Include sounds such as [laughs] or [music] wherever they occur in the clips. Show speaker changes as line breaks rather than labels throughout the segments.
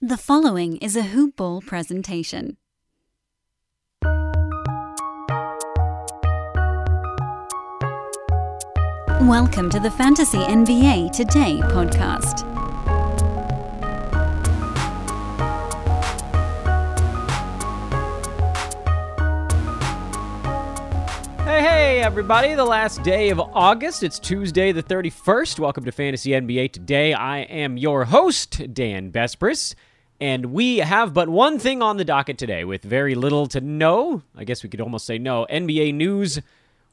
The following is a Hoop Ball presentation. Welcome to the Fantasy NBA Today podcast.
Everybody. The last day of August. It's Tuesday, the 31st. Welcome to Fantasy NBA Today. I am your host, Dan Besbris, and we have but one thing on the docket today with very little to no, I guess we could almost say no, NBA news.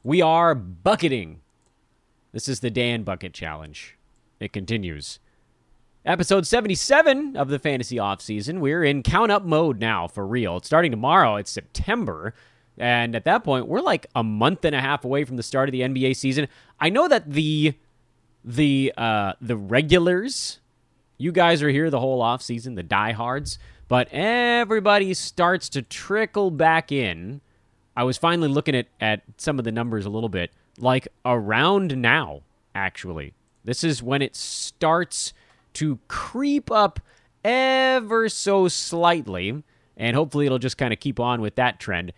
We are bucketing. This is the Dan Bucket Challenge. It continues. Episode 77 of the fantasy offseason. We're in count up mode now for real. It's starting tomorrow. It's September. And at that point, we're like a month and a half away from the start of the NBA season. I know that the the uh the regulars, you guys are here the whole off season, the diehards, but everybody starts to trickle back in. I was finally looking at, at some of the numbers a little bit, like around now, actually. This is when it starts to creep up ever so slightly, and hopefully it'll just kind of keep on with that trend.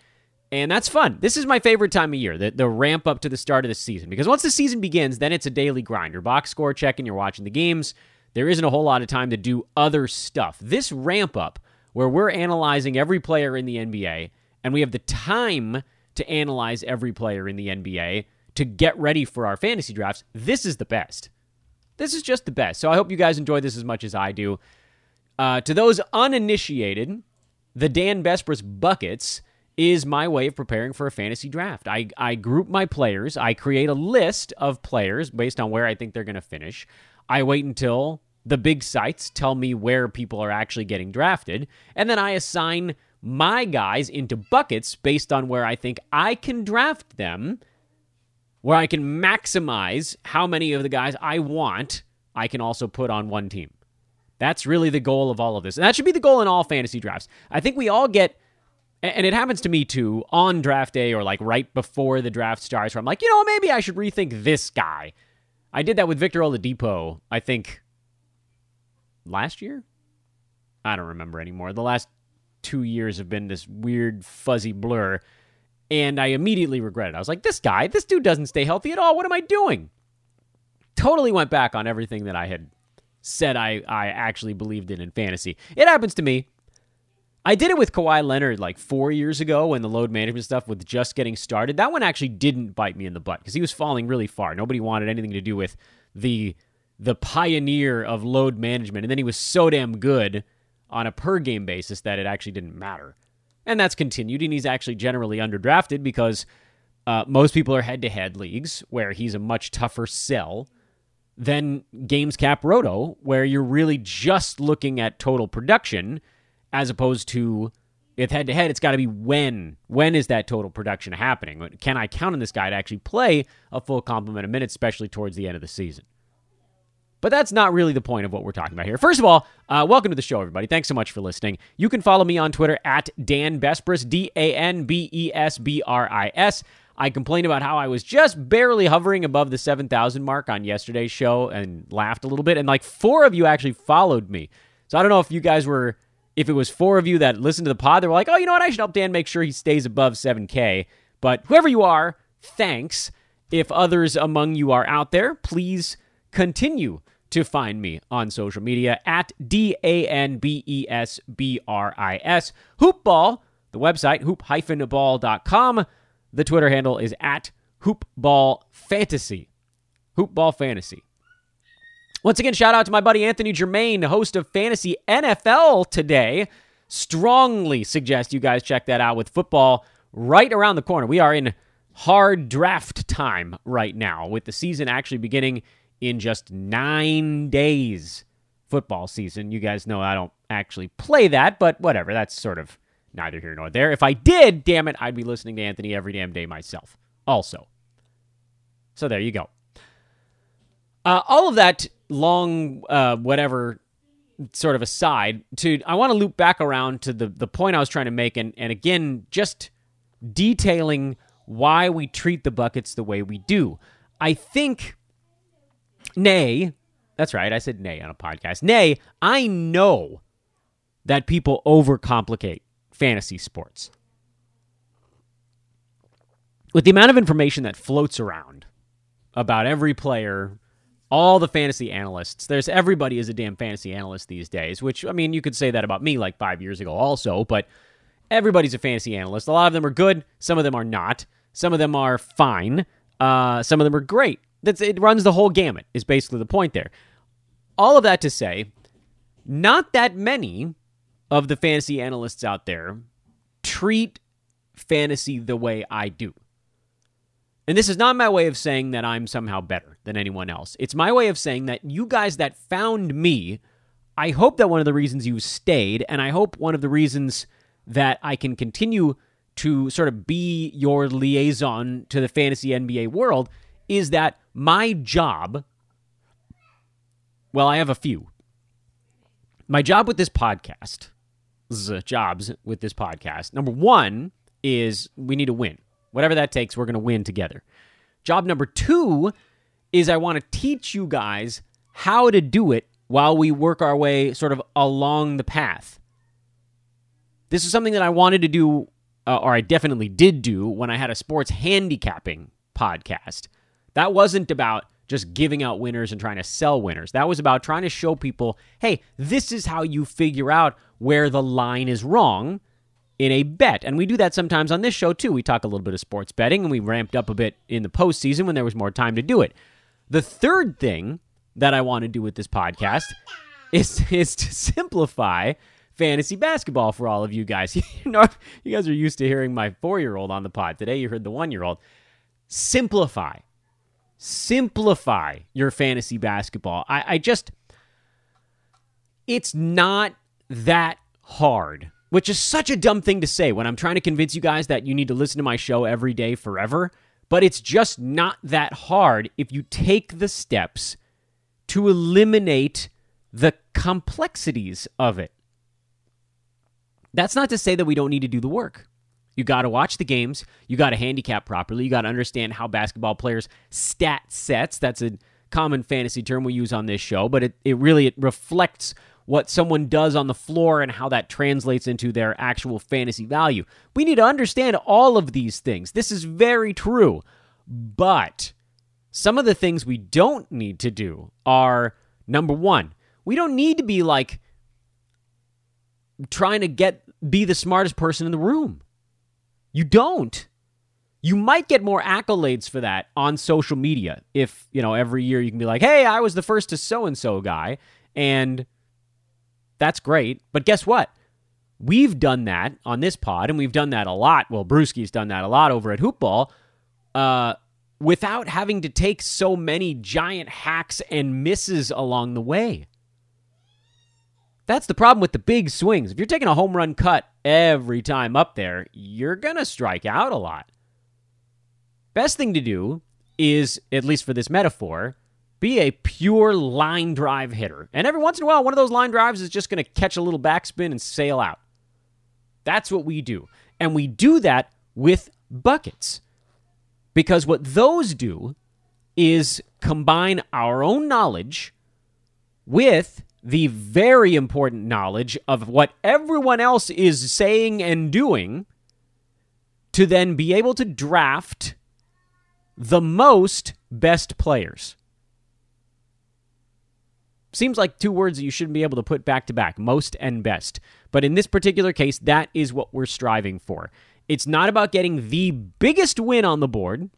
And that's fun. This is my favorite time of year, the, the ramp up to the start of the season. Because once the season begins, then it's a daily grind. You're box score checking, you're watching the games. There isn't a whole lot of time to do other stuff. This ramp up, where we're analyzing every player in the NBA, and we have the time to analyze every player in the NBA to get ready for our fantasy drafts, this is the best. This is just the best. So I hope you guys enjoy this as much as I do. Uh, to those uninitiated, the Dan Besbris buckets is my way of preparing for a fantasy draft. I, I group my players, I create a list of players based on where I think they're going to finish. I wait until the big sites tell me where people are actually getting drafted, and then I assign my guys into buckets based on where I think I can draft them, where I can maximize how many of the guys I want I can also put on one team. That's really the goal of all of this. And that should be the goal in all fantasy drafts. I think we all get and it happens to me too on draft day or like right before the draft starts where I'm like, you know, maybe I should rethink this guy. I did that with Victor Oladipo, I think last year? I don't remember anymore. The last two years have been this weird fuzzy blur. And I immediately regretted. I was like, this guy, this dude doesn't stay healthy at all. What am I doing? Totally went back on everything that I had said I, I actually believed in in fantasy. It happens to me. I did it with Kawhi Leonard like four years ago when the load management stuff was just getting started. That one actually didn't bite me in the butt because he was falling really far. Nobody wanted anything to do with the the pioneer of load management, and then he was so damn good on a per game basis that it actually didn't matter. And that's continued, and he's actually generally underdrafted because uh, most people are head to head leagues where he's a much tougher sell than Games Cap Roto, where you're really just looking at total production as opposed to if head to head, it's got to be when. When is that total production happening? Can I count on this guy to actually play a full complement of minutes, especially towards the end of the season? But that's not really the point of what we're talking about here. First of all, uh, welcome to the show, everybody. Thanks so much for listening. You can follow me on Twitter at Dan Besbris, D A N B E S B R I S. I complained about how I was just barely hovering above the 7,000 mark on yesterday's show and laughed a little bit. And like four of you actually followed me. So I don't know if you guys were if it was four of you that listened to the pod, they were like, oh, you know what? I should help Dan make sure he stays above 7K. But whoever you are, thanks. If others among you are out there, please continue to find me on social media at D A N B E S B R I S. Hoopball, the website, hoop-ball.com. The Twitter handle is at hoopballfantasy. Hoopball Fantasy. Once again, shout out to my buddy Anthony Germain, host of Fantasy NFL today. Strongly suggest you guys check that out with football right around the corner. We are in hard draft time right now, with the season actually beginning in just nine days. Football season. You guys know I don't actually play that, but whatever. That's sort of neither here nor there. If I did, damn it, I'd be listening to Anthony every damn day myself, also. So there you go. Uh, all of that long uh, whatever sort of aside to I want to loop back around to the the point I was trying to make and and again just detailing why we treat the buckets the way we do. I think nay, that's right, I said nay on a podcast. Nay, I know that people overcomplicate fantasy sports. With the amount of information that floats around about every player, all the fantasy analysts, there's everybody is a damn fantasy analyst these days, which, I mean, you could say that about me like five years ago also, but everybody's a fantasy analyst. A lot of them are good, some of them are not, some of them are fine, uh, some of them are great. That's it runs the whole gamut. Is basically the point there. All of that to say, not that many of the fantasy analysts out there treat fantasy the way I do. And this is not my way of saying that I'm somehow better than anyone else. It's my way of saying that you guys that found me, I hope that one of the reasons you stayed, and I hope one of the reasons that I can continue to sort of be your liaison to the fantasy NBA world is that my job, well, I have a few. My job with this podcast, jobs with this podcast, number one is we need to win. Whatever that takes, we're going to win together. Job number two is I want to teach you guys how to do it while we work our way sort of along the path. This is something that I wanted to do, uh, or I definitely did do when I had a sports handicapping podcast. That wasn't about just giving out winners and trying to sell winners. That was about trying to show people hey, this is how you figure out where the line is wrong in a bet. And we do that sometimes on this show too. We talk a little bit of sports betting and we ramped up a bit in the postseason when there was more time to do it. The third thing that I want to do with this podcast is, [laughs] is to simplify fantasy basketball for all of you guys. [laughs] you know, you guys are used to hearing my four year old on the pod. Today you heard the one year old. Simplify simplify your fantasy basketball. I, I just, it's not that hard, which is such a dumb thing to say when I'm trying to convince you guys that you need to listen to my show every day forever. But it's just not that hard if you take the steps to eliminate the complexities of it. That's not to say that we don't need to do the work. You got to watch the games. You got to handicap properly. You got to understand how basketball players stat sets. That's a common fantasy term we use on this show, but it, it really it reflects what someone does on the floor and how that translates into their actual fantasy value. We need to understand all of these things. This is very true. But some of the things we don't need to do are number 1, we don't need to be like trying to get be the smartest person in the room. You don't. You might get more accolades for that on social media if, you know, every year you can be like, hey, I was the first to so and so guy. And that's great. But guess what? We've done that on this pod, and we've done that a lot. Well, Brewski's done that a lot over at Hoopball, uh, without having to take so many giant hacks and misses along the way. That's the problem with the big swings. If you're taking a home run cut every time up there, you're going to strike out a lot. Best thing to do is, at least for this metaphor, be a pure line drive hitter. And every once in a while, one of those line drives is just going to catch a little backspin and sail out. That's what we do. And we do that with buckets. Because what those do is combine our own knowledge with the very important knowledge of what everyone else is saying and doing to then be able to draft the most best players. Seems like two words that you shouldn't be able to put back to back most and best. But in this particular case, that is what we're striving for. It's not about getting the biggest win on the board.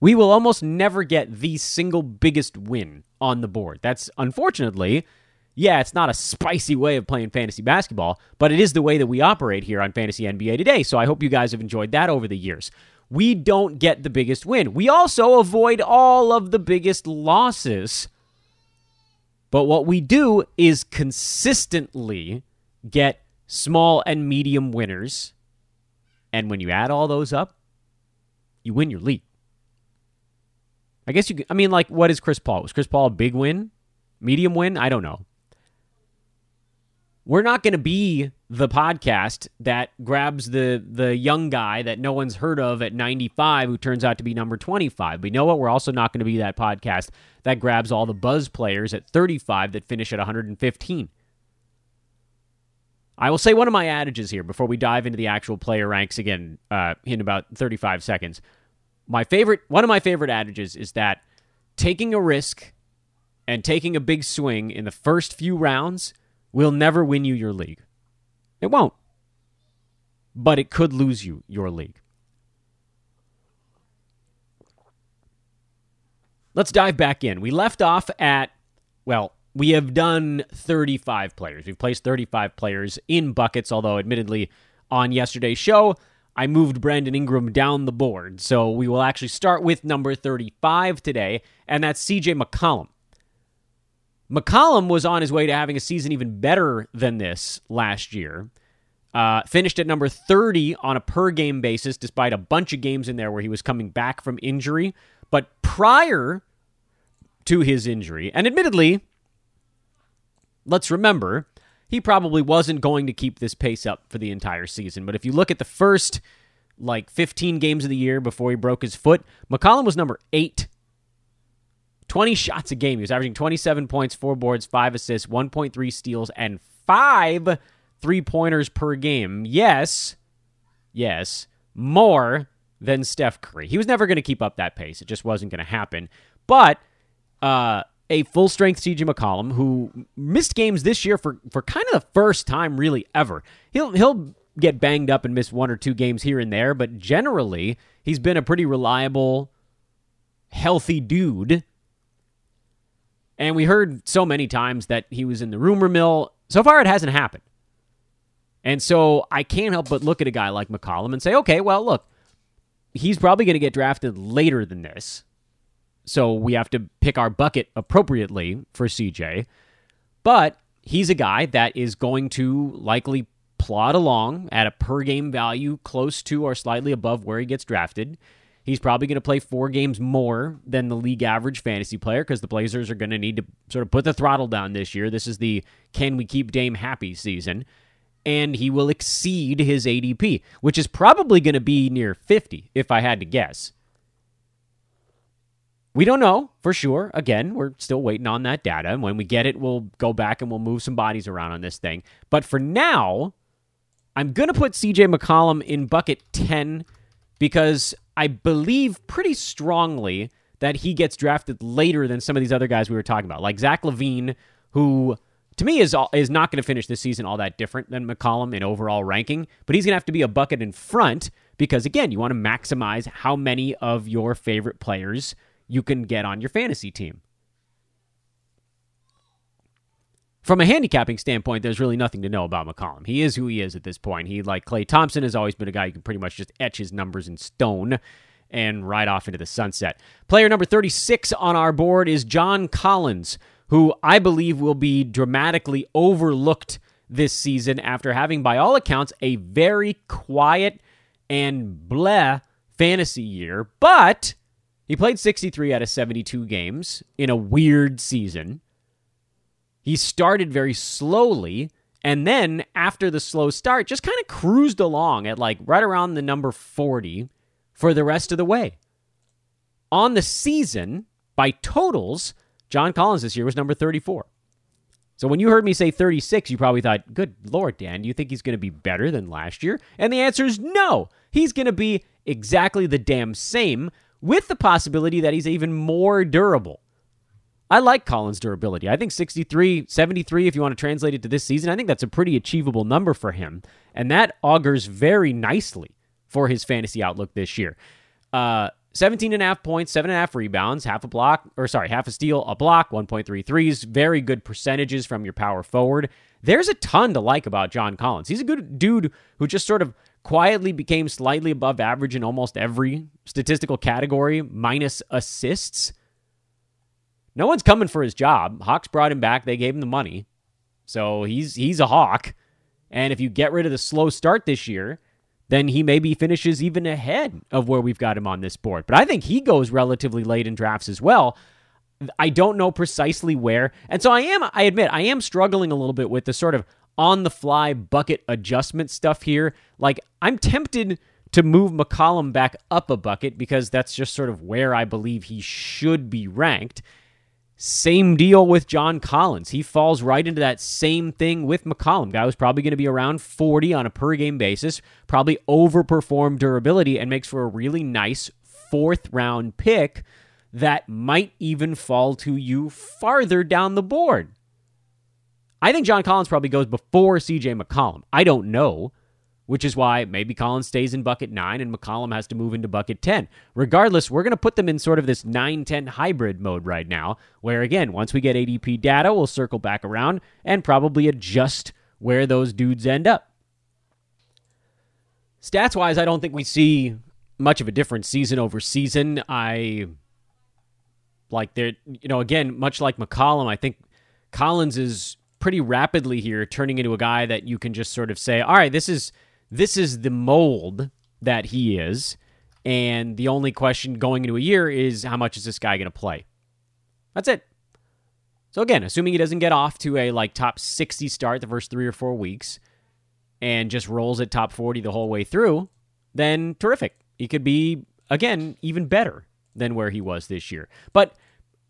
We will almost never get the single biggest win on the board. That's unfortunately, yeah, it's not a spicy way of playing fantasy basketball, but it is the way that we operate here on Fantasy NBA today. So I hope you guys have enjoyed that over the years. We don't get the biggest win. We also avoid all of the biggest losses. But what we do is consistently get small and medium winners. And when you add all those up, you win your league. I guess you. I mean, like, what is Chris Paul? Was Chris Paul a big win, medium win? I don't know. We're not going to be the podcast that grabs the the young guy that no one's heard of at 95 who turns out to be number 25. But you know what? We're also not going to be that podcast that grabs all the buzz players at 35 that finish at 115. I will say one of my adages here before we dive into the actual player ranks again uh, in about 35 seconds. My favorite, one of my favorite adages is that taking a risk and taking a big swing in the first few rounds will never win you your league. It won't. But it could lose you your league. Let's dive back in. We left off at, well, we have done 35 players. We've placed 35 players in buckets, although admittedly on yesterday's show, I moved Brandon Ingram down the board. So we will actually start with number 35 today, and that's CJ McCollum. McCollum was on his way to having a season even better than this last year. Uh, finished at number 30 on a per game basis, despite a bunch of games in there where he was coming back from injury. But prior to his injury, and admittedly, let's remember, he probably wasn't going to keep this pace up for the entire season. But if you look at the first like 15 games of the year before he broke his foot, McCollum was number eight. 20 shots a game. He was averaging 27 points, four boards, five assists, 1.3 steals, and five three pointers per game. Yes, yes, more than Steph Curry. He was never going to keep up that pace. It just wasn't going to happen. But uh, a full strength CJ McCollum who missed games this year for, for kind of the first time really ever. He'll he'll get banged up and miss one or two games here and there, but generally he's been a pretty reliable, healthy dude. And we heard so many times that he was in the rumor mill. So far, it hasn't happened. And so I can't help but look at a guy like McCollum and say, okay, well, look, he's probably going to get drafted later than this. So we have to pick our bucket appropriately for CJ. But he's a guy that is going to likely plod along at a per game value close to or slightly above where he gets drafted. He's probably going to play four games more than the league average fantasy player because the Blazers are going to need to sort of put the throttle down this year. This is the can we keep Dame happy season. And he will exceed his ADP, which is probably going to be near 50, if I had to guess. We don't know for sure. Again, we're still waiting on that data. And when we get it, we'll go back and we'll move some bodies around on this thing. But for now, I'm going to put CJ McCollum in bucket 10 because I believe pretty strongly that he gets drafted later than some of these other guys we were talking about, like Zach LaVine, who to me is is not going to finish this season all that different than McCollum in overall ranking, but he's going to have to be a bucket in front because again, you want to maximize how many of your favorite players you can get on your fantasy team. From a handicapping standpoint, there's really nothing to know about McCollum. He is who he is at this point. He, like Klay Thompson, has always been a guy you can pretty much just etch his numbers in stone and ride off into the sunset. Player number 36 on our board is John Collins, who I believe will be dramatically overlooked this season after having, by all accounts, a very quiet and bleh fantasy year. But he played 63 out of 72 games in a weird season. He started very slowly, and then after the slow start, just kind of cruised along at like right around the number 40 for the rest of the way. On the season, by totals, John Collins this year was number 34. So when you heard me say 36, you probably thought, good Lord, Dan, do you think he's going to be better than last year? And the answer is no. He's going to be exactly the damn same, with the possibility that he's even more durable. I like Collins' durability. I think 63, 73, if you want to translate it to this season, I think that's a pretty achievable number for him. And that augurs very nicely for his fantasy outlook this year. Uh, 17 and a half points, seven and a half rebounds, half a block, or sorry, half a steal, a block, 1.3 threes. Very good percentages from your power forward. There's a ton to like about John Collins. He's a good dude who just sort of quietly became slightly above average in almost every statistical category, minus assists. No one's coming for his job. Hawks brought him back. They gave him the money. So he's he's a hawk. And if you get rid of the slow start this year, then he maybe finishes even ahead of where we've got him on this board. But I think he goes relatively late in drafts as well. I don't know precisely where. And so I am, I admit, I am struggling a little bit with the sort of on the fly bucket adjustment stuff here. Like, I'm tempted to move McCollum back up a bucket because that's just sort of where I believe he should be ranked. Same deal with John Collins. He falls right into that same thing with McCollum. Guy was probably going to be around 40 on a per game basis, probably overperform durability, and makes for a really nice fourth round pick that might even fall to you farther down the board. I think John Collins probably goes before CJ McCollum. I don't know which is why maybe Collins stays in bucket 9 and McCollum has to move into bucket 10. Regardless, we're going to put them in sort of this 9 10 hybrid mode right now, where again, once we get ADP data, we'll circle back around and probably adjust where those dudes end up. Stats wise, I don't think we see much of a difference season over season. I like there, you know, again, much like McCollum, I think Collins is pretty rapidly here turning into a guy that you can just sort of say, all right, this is this is the mold that he is. And the only question going into a year is how much is this guy going to play? That's it. So again, assuming he doesn't get off to a like top 60 start the first 3 or 4 weeks and just rolls at top 40 the whole way through, then terrific. He could be again even better than where he was this year. But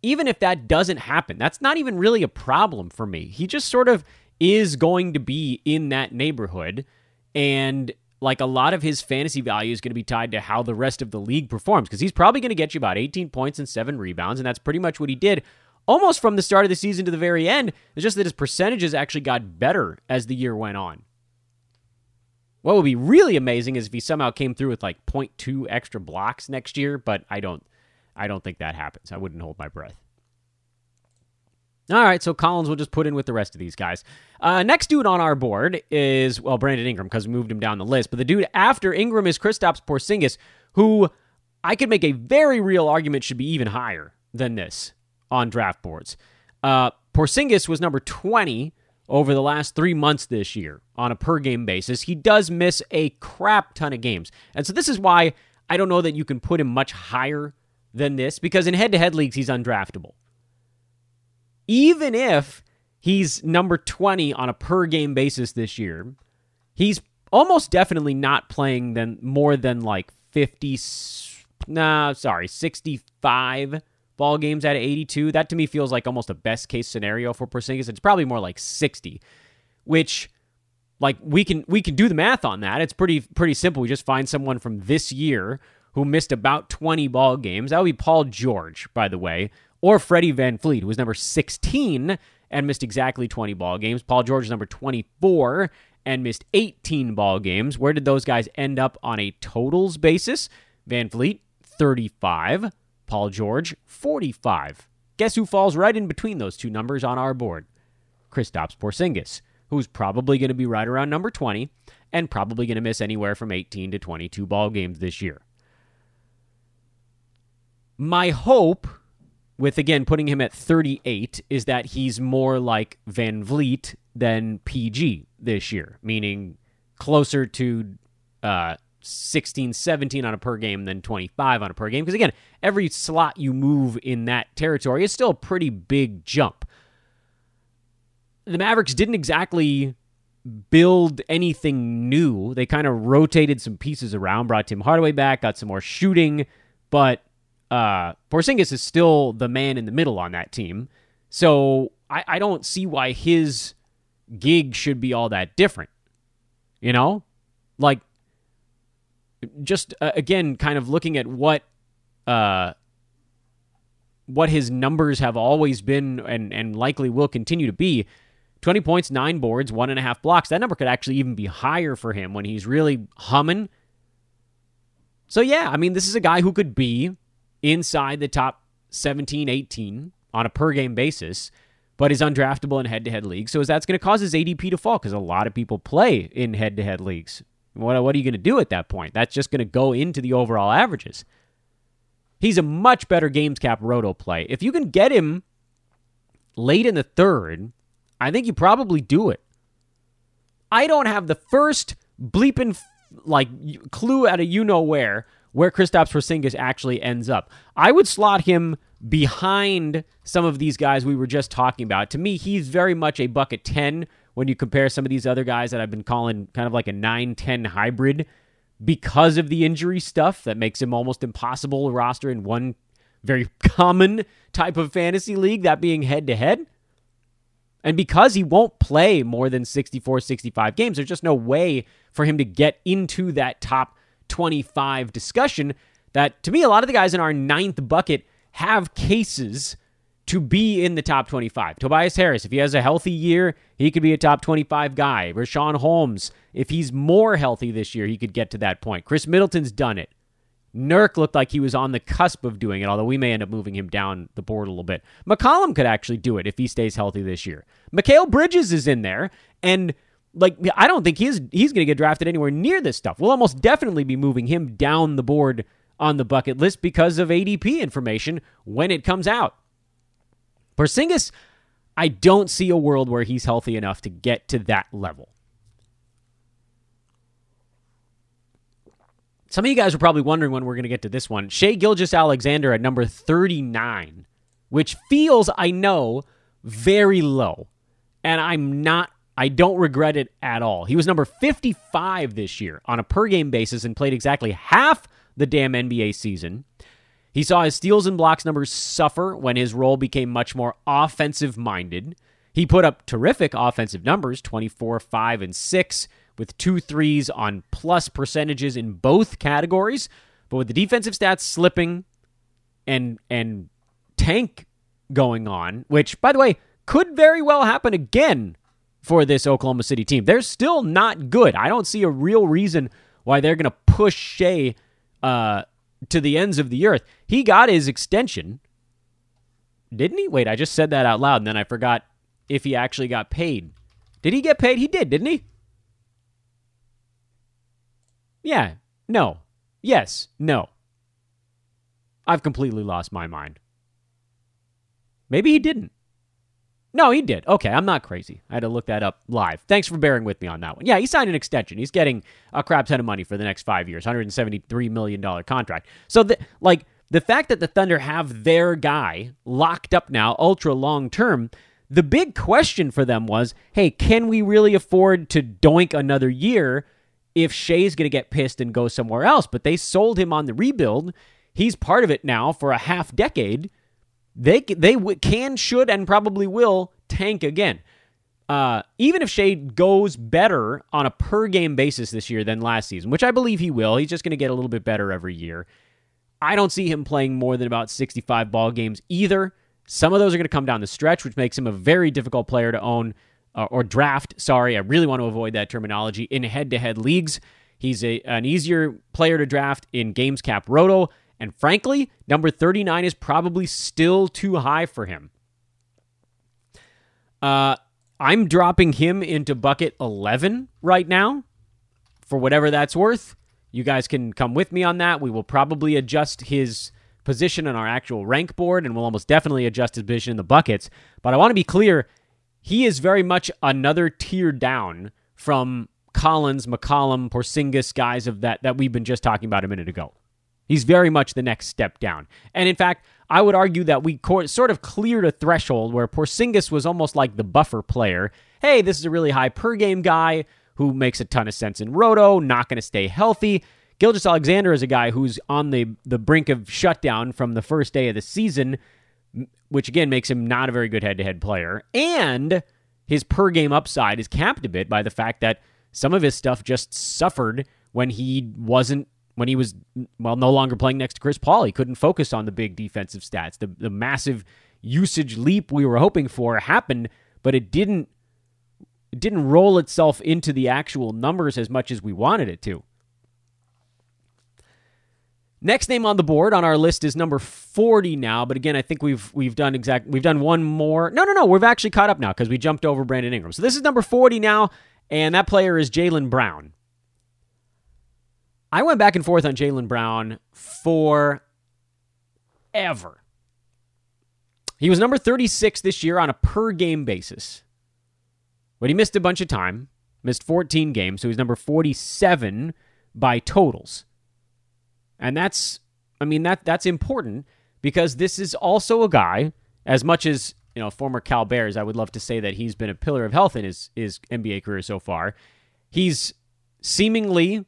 even if that doesn't happen, that's not even really a problem for me. He just sort of is going to be in that neighborhood and like a lot of his fantasy value is going to be tied to how the rest of the league performs because he's probably going to get you about 18 points and seven rebounds, and that's pretty much what he did almost from the start of the season to the very end. It's just that his percentages actually got better as the year went on. What would be really amazing is if he somehow came through with like 0.2 extra blocks next year, but I don't I don't think that happens. I wouldn't hold my breath. All right, so Collins will just put in with the rest of these guys. Uh, next dude on our board is, well, Brandon Ingram, because we moved him down the list. But the dude after Ingram is Kristaps Porzingis, who I could make a very real argument should be even higher than this on draft boards. Uh, Porzingis was number 20 over the last three months this year on a per game basis. He does miss a crap ton of games. And so this is why I don't know that you can put him much higher than this, because in head to head leagues, he's undraftable even if he's number 20 on a per game basis this year, he's almost definitely not playing than more than like 50 nah, sorry, 65 ball games out of 82. That to me feels like almost a best case scenario for Porzingis. It's probably more like 60, which like we can we can do the math on that. It's pretty pretty simple. We just find someone from this year who missed about 20 ball games. That would be Paul George, by the way, or Freddie VanVleet, who was number 16 and missed exactly 20 ball games. Paul George is number 24 and missed 18 ball games. Where did those guys end up on a totals basis? VanVleet, 35. Paul George, 45. Guess who falls right in between those two numbers on our board? Kristaps Porzingis, who's probably going to be right around number 20 and probably going to miss anywhere from 18 to 22 ball games this year. My hope with again putting him at 38 is that he's more like VanVleet than PG this year, meaning closer to uh, 16, 17 on a per game than 25 on a per game. Because again, every slot you move in that territory is still a pretty big jump. The Mavericks didn't exactly build anything new. They kind of rotated some pieces around, brought Tim Hardaway back, got some more shooting, but uh, Porzingis is still the man in the middle on that team. So I, I don't see why his gig should be all that different. You know? Like, just uh, again, kind of looking at what. Uh, what his numbers have always been and, and likely will continue to be 20 points, nine boards, one and a half blocks. That number could actually even be higher for him when he's really humming. So, yeah, I mean, this is a guy who could be inside the top 17, 18 on a per game basis, but is undraftable in head to head leagues. So is that's going to cause his ADP to fall because a lot of people play in head to head leagues. What, what are you going to do at that point? That's just going to go into the overall averages. He's a much better games cap roto play. If you can get him late in the third, I think you probably do it. I don't have the first bleeping like clue out of you know where where Kristaps Porzingis actually ends up. I would slot him behind some of these guys we were just talking about. To me, he's very much a bucket 10 when you compare some of these other guys that I've been calling kind of like a 9 10 hybrid because of the injury stuff that makes him almost impossible to roster in one very [laughs] common type of fantasy league, that being head to head. And because he won't play more than 64, 65 games, there's just no way for him to get into that top 25 discussion. That to me, a lot of the guys in our ninth bucket have cases to be in the top 25. Tobias Harris, if he has a healthy year, he could be a top 25 guy. Richaun Holmes, if he's more healthy this year, he could get to that point. Khris Middleton's done it. Nurk looked like he was on the cusp of doing it, although we may end up moving him down the board a little bit. McCollum could actually do it if he stays healthy this year. Mikal Bridges is in there, and like I don't think he's he's going to get drafted anywhere near this stuff. We'll almost definitely be moving him down the board on the bucket list because of ADP information when it comes out. Porzingis, I don't see a world where he's healthy enough to get to that level. Some of you guys are probably wondering when we're going to get to this one. Shai Gilgeous Alexander at number 39, which feels, I know, very low. And I'm not, I don't regret it at all. He was number 55 this year on a per game basis and played exactly half the damn NBA season. He saw his steals and blocks numbers suffer when his role became much more offensive minded. He put up terrific offensive numbers 24, 5, and 6 with two threes on plus percentages in both categories. But with the defensive stats slipping and and tank going on, which by the way could very well happen again for this Oklahoma City team. They're still not good. I don't see a real reason why they're going to push Shai uh, to the ends of the earth. He got his extension, didn't he? Wait, I just said that out loud and then I forgot if he actually got paid. Did he get paid? He did, didn't he? Yeah. No. Yes. No. I've completely lost my mind. Maybe he didn't. No, he did. Okay, I'm not crazy. I had to look that up live. Thanks for bearing with me on that one. Yeah, he signed an extension. He's getting a crap ton of money for the next five years, $173 million contract. So, the, like, the fact that the Thunder have their guy locked up now, ultra long term, the big question for them was hey, can we really afford to doink another year if Shai's going to get pissed and go somewhere else. But they sold him on the rebuild. He's part of it now for a half decade. They they can, should, and probably will tank again. Uh, even if Shai goes better on a per game basis this year than last season, which I believe he will, he's just going to get a little bit better every year. I don't see him playing more than about 65 ball games either. Some of those are going to come down the stretch, which makes him a very difficult player to own uh, or draft. Sorry, I really want to avoid that terminology in head-to-head leagues. He's a, an easier player to draft in Games Cap Roto, and frankly, number 39 is probably still too high for him. Uh, I'm dropping him into bucket 11 right now for whatever that's worth. You guys can come with me on that. We will probably adjust his position on our actual rank board, and we'll almost definitely adjust his position in the buckets. But I want to be clear he is very much another tier down from Collins, McCollum, Porzingis, guys of that that we've been just talking about a minute ago. He's very much the next step down. And in fact, I would argue that we sort of cleared a threshold where Porzingis was almost like the buffer player. Hey, this is a really high per game guy who makes a ton of sense in roto, not going to stay healthy. Gilgeous Alexander is a guy who's on the, the brink of shutdown from the first day of the season which again makes him not a very good head to head player. And his per game upside is capped a bit by the fact that some of his stuff just suffered when he wasn't when he was well no longer playing next to Chris Paul. He couldn't focus on the big defensive stats. The the massive usage leap we were hoping for happened, but it didn't it didn't roll itself into the actual numbers as much as we wanted it to. Next name on the board on our list is number 40 now, but again, I think we've we've done exact we've done one more. No, no, no, we've actually caught up now because we jumped over Brandon Ingram. So this is number 40 now, and that player is Jaylen Brown. I went back and forth on Jaylen Brown for ever. He was number 36 this year on a per game basis. But he missed a bunch of time, missed 14 games, so he's number 47 by totals. And that's I mean that that's important because this is also a guy as much as you know former Cal Bears I would love to say that he's been a pillar of health in his his NBA career so far. He's seemingly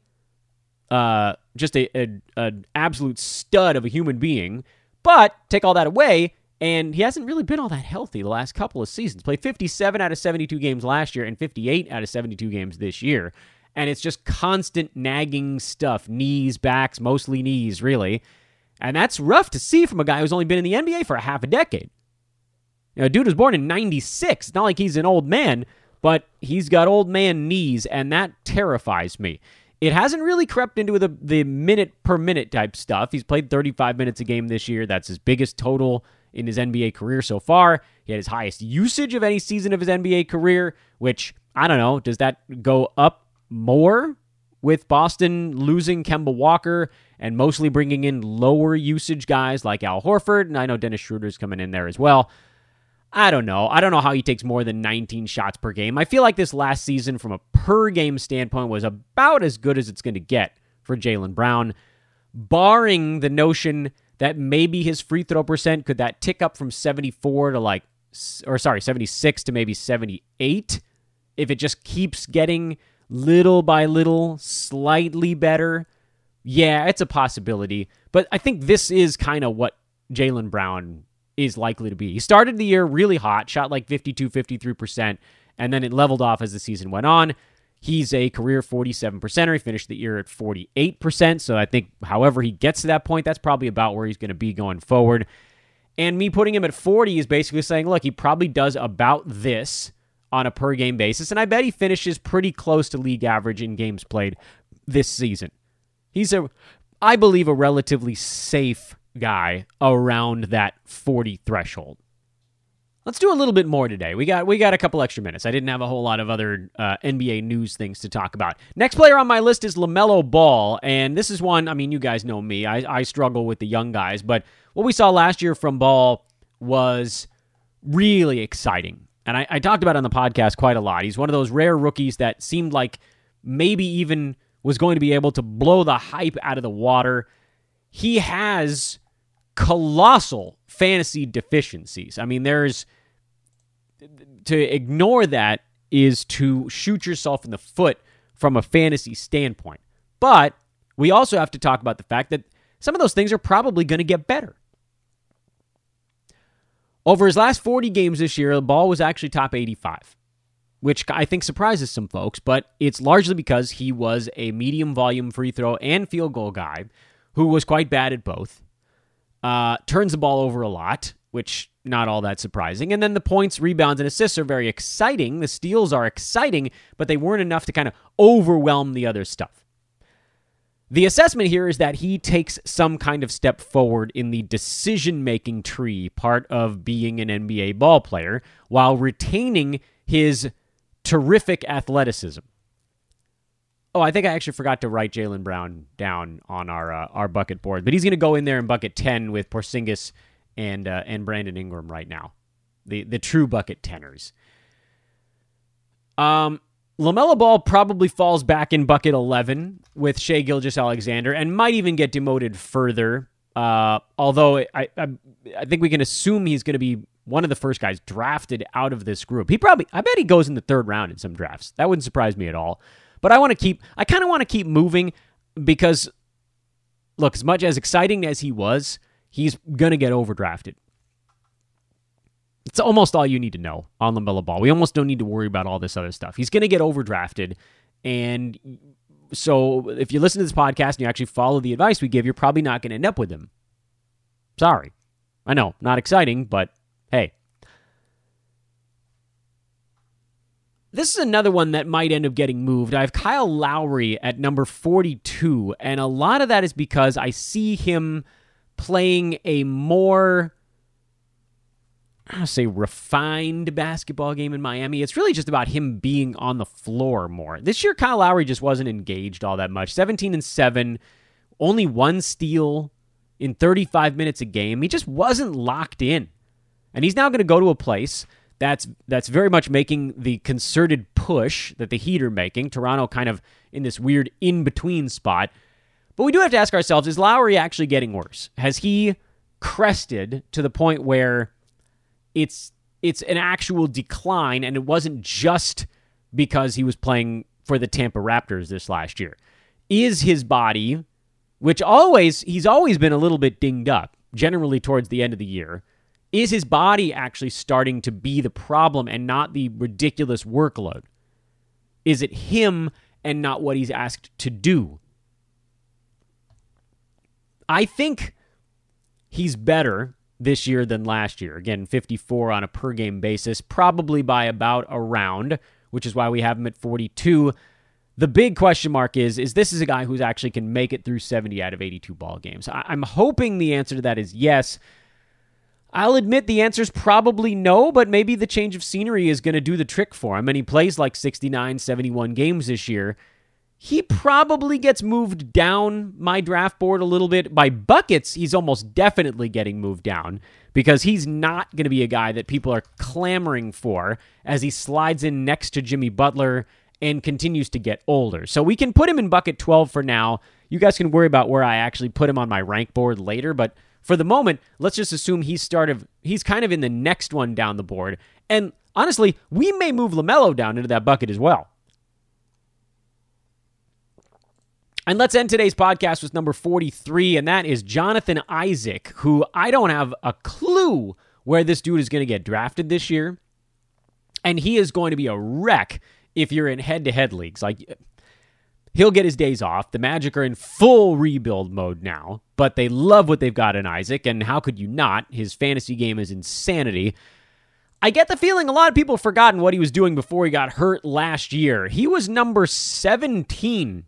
uh, just a, a an absolute stud of a human being, But take all that away, and he hasn't really been all that healthy the last couple of seasons. Played 57 out of 72 games last year and 58 out of 72 games this year. And it's just constant nagging stuff knees, backs, mostly knees, really. And that's rough to see from a guy who's only been in the NBA for a half a decade. You know, dude was born in 96. It's not like he's an old man, but he's got old man knees, and that terrifies me. It hasn't really crept into the, the minute per minute type stuff. He's played 35 minutes a game this year. That's his biggest total in his NBA career so far. He had his highest usage of any season of his NBA career, which I don't know. Does that go up more with Boston losing Kemba Walker and mostly bringing in lower usage guys like Al Horford? And I know Dennis Schroeder's coming in there as well. I don't know. I don't know how he takes more than 19 shots per game. I feel like this last season, from a per game standpoint, was about as good as it's going to get for Jaylen Brown, barring the notion that maybe his free throw percent could that tick up from 74 to like, or sorry, 76 to maybe 78 if it just keeps getting little by little slightly better. Yeah, it's a possibility. But I think this is kind of what Jaylen Brown is likely to be. He started the year really hot, shot like 52, 53%, and then it leveled off as the season went on. He's a career 47%er. He finished the year at 48%. So I think, however, he gets to that point, that's probably about where he's going to be going forward. And me putting him at 40 is basically saying, look, he probably does about this on a per game basis. And I bet he finishes pretty close to league average in games played this season. He's a, I believe, a relatively safe guy around that 40 threshold. Let's do a little bit more today. We got we got a couple extra minutes. I didn't have a whole lot of other uh, NBA news things to talk about. Next player on my list is LaMelo Ball, and this is one. I mean, you guys know me. I, I struggle with the young guys, but what we saw last year from Ball was really exciting, and I, I talked about on the podcast quite a lot. He's one of those rare rookies that seemed like maybe even was going to be able to blow the hype out of the water. He has colossal fantasy deficiencies. I mean, there's to ignore that is to shoot yourself in the foot from a fantasy standpoint. But we also have to talk about the fact that some of those things are probably going to get better. Over his last 40 games this year, the ball was actually top 85, which I think surprises some folks, but it's largely because he was a medium volume free throw and field goal guy who was quite bad at both. Uh, turns the ball over a lot, which not all that surprising. And then the points, rebounds, and assists are very exciting. The steals are exciting, but they weren't enough to kind of overwhelm the other stuff. The assessment here is that he takes some kind of step forward in the decision making tree part of being an NBA ball player while retaining his terrific athleticism. Oh, I think I actually forgot to write Jaylen Brown down on our uh, our bucket board, but he's going to go in there in bucket ten with Porzingis and uh, and Brandon Ingram right now, the the true bucket tenors. Um, Lamelo Ball probably falls back in bucket eleven with Shai Gilgeous Alexander and might even get demoted further. Uh, although I, I I think we can assume he's going to be one of the first guys drafted out of this group. He probably I bet he goes in the third round in some drafts. That wouldn't surprise me at all. But I want to keep, I kind of want to keep moving because, look, as much as exciting as he was, he's going to get overdrafted. It's almost all you need to know on LaMelo Ball. We almost don't need to worry about all this other stuff. He's going to get overdrafted. And so if you listen to this podcast and you actually follow the advice we give, you're probably not going to end up with him. Sorry. I know, not exciting, but hey, This is another one that might end up getting moved. I have Kyle Lowry at number 42, and a lot of that is because I see him playing a more I say refined basketball game in Miami. It's really just about him being on the floor more. This year Kyle Lowry just wasn't engaged all that much. 17 and 7, only one steal in 35 minutes a game. He just wasn't locked in. And he's now going to go to a place that's that's very much making the concerted push that the Heat are making. Toronto kind of in this weird in between spot. But we do have to ask ourselves: Is Lowry actually getting worse? Has he crested to the point where it's it's an actual decline, and it wasn't just because he was playing for the Tampa Raptors this last year? Is his body, which always he's always been a little bit dinged up, generally towards the end of the year? Is his body actually starting to be the problem and not the ridiculous workload? Is it him and not what he's asked to do? I think he's better this year than last year. Again, 54 on a per game basis, probably by about a round, which is why we have him at 42. The big question mark is is this is a guy who's actually can make it through 70 out of 82 ball games. I- I'm hoping the answer to that is yes. I'll admit the answer is probably no, but maybe the change of scenery is going to do the trick for him. And he plays like 69, 71 games this year. He probably gets moved down my draft board a little bit. By buckets, he's almost definitely getting moved down because he's not going to be a guy that people are clamoring for as he slides in next to Jimmy Butler and continues to get older. So we can put him in bucket 12 for now. You guys can worry about where I actually put him on my rank board later, but for the moment, let's just assume he's start of he's kind of in the next one down the board. And honestly, we may move LaMelo down into that bucket as well. And let's end today's podcast with number 43, and that is Jonathan Isaac, who I don't have a clue where this dude is going to get drafted this year. And he is going to be a wreck if you're in head to head leagues. Like, he'll get his days off. The Magic are in full rebuild mode now, but they love what they've got in Isaac, and how could you not? His fantasy game is insanity. I get the feeling a lot of people have forgotten what he was doing before he got hurt last year. He was number 17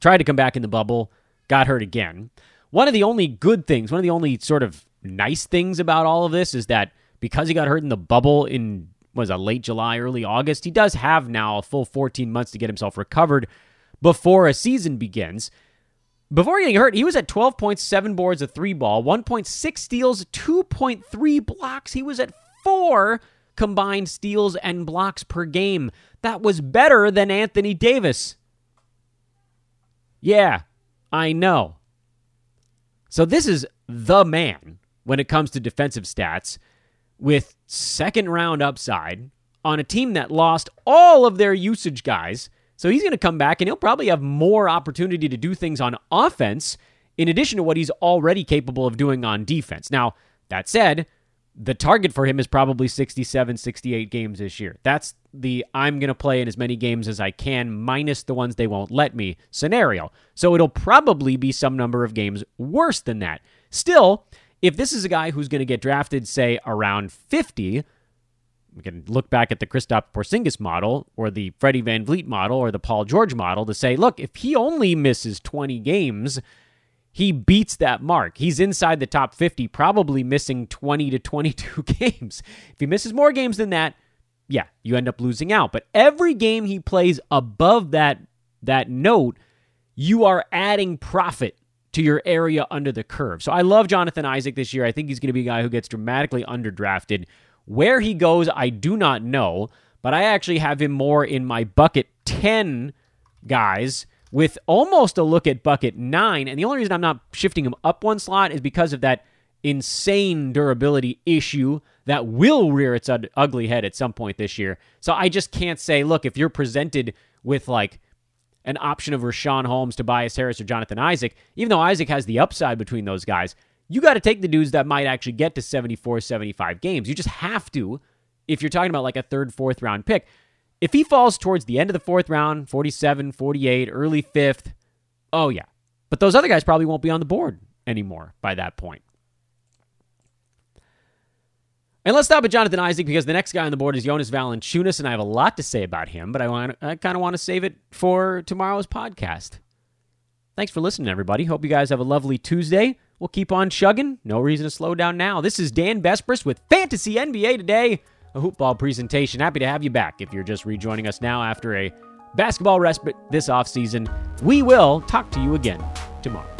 tried to come back in the bubble, got hurt again. One of the only good things, one of the only sort of nice things about all of this is that because he got hurt in the bubble in was a late July, early August, he does have now a full 14 months to get himself recovered before a season begins. Before getting hurt, he was at 12 points, 7 boards, a 3 ball, 1.6 steals, 2.3 blocks. He was at 4 combined steals and blocks per game. That was better than Anthony Davis. Yeah, I know. So this is the man when it comes to defensive stats with second round upside on a team that lost all of their usage guys. So he's going to come back and he'll probably have more opportunity to do things on offense in addition to what he's already capable of doing on defense. Now, that said, the target for him is probably 67, 68 games this year. That's the I'm going to play in as many games as I can, minus the ones they won't let me scenario. So it'll probably be some number of games worse than that. Still, if this is a guy who's going to get drafted, say, around 50, we can look back at the Kristaps Porzingis model or the Freddie VanVleet model or the Paul George model to say, look, if he only misses 20 games, he beats that mark. He's inside the top 50, probably missing 20 to 22 [laughs] games. If he misses more games than that, yeah, you end up losing out. But every game he plays above that that note, you are adding profit to your area under the curve. So I love Jonathan Isaac this year. I think he's going to be a guy who gets dramatically underdrafted. Where he goes, I do not know, but I actually have him more in my bucket 10 guys with almost a look at bucket 9. And the only reason I'm not shifting him up one slot is because of that insane durability issue that will rear its ugly head at some point this year. So I just can't say, look, if you're presented with like an option of Richaun Holmes, Tobias Harris, or Jonathan Isaac, even though Isaac has the upside between those guys, you got to take the dudes that might actually get to 74, 75 games. You just have to if you're talking about like a third, fourth round pick. If he falls towards the end of the fourth round, 47, 48, early fifth, oh yeah. But those other guys probably won't be on the board anymore by that point. And let's stop at Jonathan Isaac because the next guy on the board is Jonas Valanciunas, and I have a lot to say about him, but I want I kind of want to save it for tomorrow's podcast. Thanks for listening, everybody. Hope you guys have a lovely Tuesday. We'll keep on chugging. No reason to slow down now. This is Dan Besbris with Fantasy NBA Today, a hoopball presentation. Happy to have you back if you're just rejoining us now after a basketball respite this offseason. We will talk to you again tomorrow.